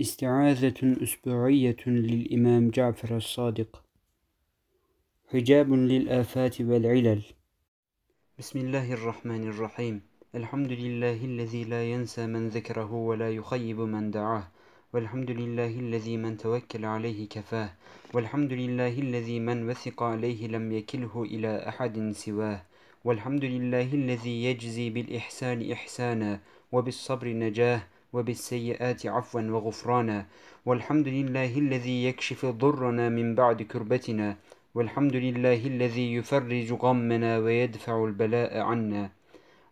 استعاذة أسبوعية للإمام جعفر الصادق. حجاب للآفات والعلل. بسم الله الرحمن الرحيم. الحمد لله الذي لا ينسى من ذكره ولا يخيب من دعاه. والحمد لله الذي من توكل عليه كفاه. والحمد لله الذي من وثق عليه لم يكله إلى أحد سواه. والحمد لله الذي يجزي بالإحسان إحسانا وبالصبر نجاه. وبالسيئات عفوا وغفرانا. والحمد لله الذي يكشف ضرنا من بعد كربتنا. والحمد لله الذي يفرج غمنا ويدفع البلاء عنا.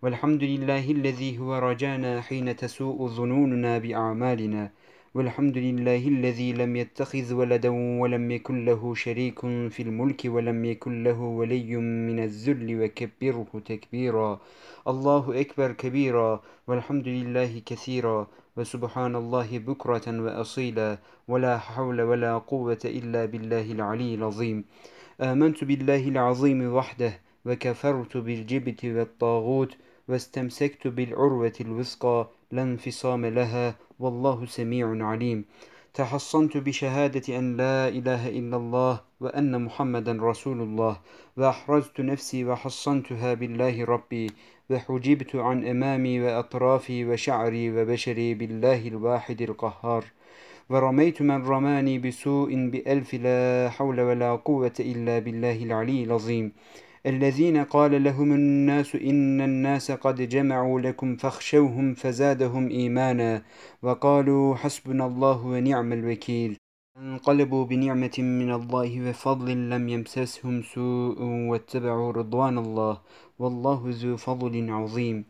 والحمد لله الذي هو رجانا حين تسوء ظنوننا بأعمالنا. والحمد لله الذي لم يتخذ ولدا ولم يكن له شريك في الملك ولم يكن له ولي من الذل وكبره تكبيرا. الله أكبر كبيرا. والحمد لله كثيرا. وسبحان الله بكرة وأصيلا. ولا حول ولا قوة إلا بالله العلي العظيم. آمنت بالله العظيم وحده. وكفرت بالجبت والطاغوت. واستمسكت بالعروة الوثقى لا انفصام لها والله سميع عليم. تحصنت بشهادة أن لا إله إلا الله وأن محمدا رسول الله. وأحرزت نفسي وحصنتها بالله ربي. وحجبت عن أمامي وأطرافي وشعري وبشري بالله الواحد القهار. ورميت من رماني بسوء بألف لا حول ولا قوة إلا بالله العلي العظيم. الذين قال لهم الناس إن الناس قد جمعوا لكم فاخشوهم فزادهم إيمانا وقالوا حسبنا الله ونعم الوكيل. انقلبوا بنعمة من الله وفضل لم يمسسهم سوء واتبعوا رضوان الله والله ذو فضل عظيم.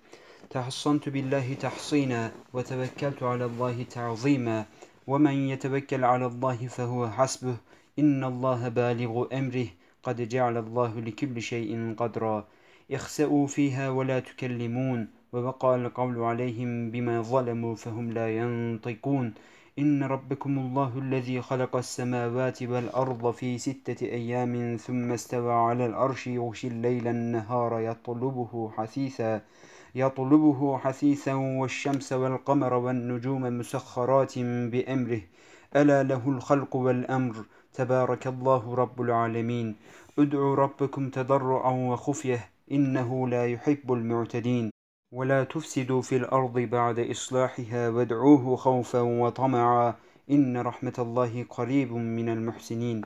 تحصنت بالله تحصينا وتوكلت على الله تعظيما ومن يتوكل على الله فهو حسبه. إن الله بالغ أمره قد جعل الله لكل شيء قدرا. اخسأوا فيها ولا تكلمون. ووقع القول عليهم بما ظلموا فهم لا ينطقون. إن ربكم الله الذي خلق السماوات والأرض في ستة أيام ثم استوى على الأرش يغشي الليل النهار يطلبه حثيثا يطلبه حثيثا والشمس والقمر والنجوم مسخرات بأمره. ألا له الخلق والأمر تبارك الله رب العالمين. ادعوا ربكم تضرعا وخفية إنه لا يحب المعتدين. ولا تفسدوا في الأرض بعد إصلاحها وادعوه خوفا وطمعا إن رحمة الله قريب من المحسنين.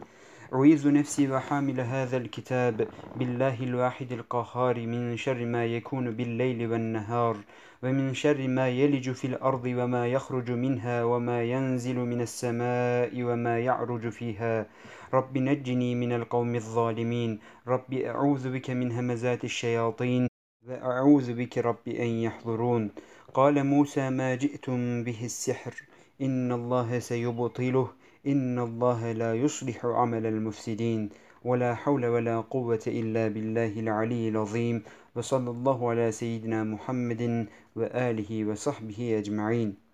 أعيذ نفسي وحامل هذا الكتاب بالله الواحد القهار من شر ما يكون بالليل والنهار ومن شر ما يلج في الأرض وما يخرج منها وما ينزل من السماء وما يعرج فيها. رب نجني من القوم الظالمين. رب أعوذ بك من همزات الشياطين. وأعوذ بك رب أن يحضرون. قال موسى ما جئتم به السحر. إن الله سيبطله. إن الله لا يصلح عمل المفسدين ولا حول ولا قوة إلا بالله العلي العظيم وصلى الله على سيدنا محمد وآله وصحبه أجمعين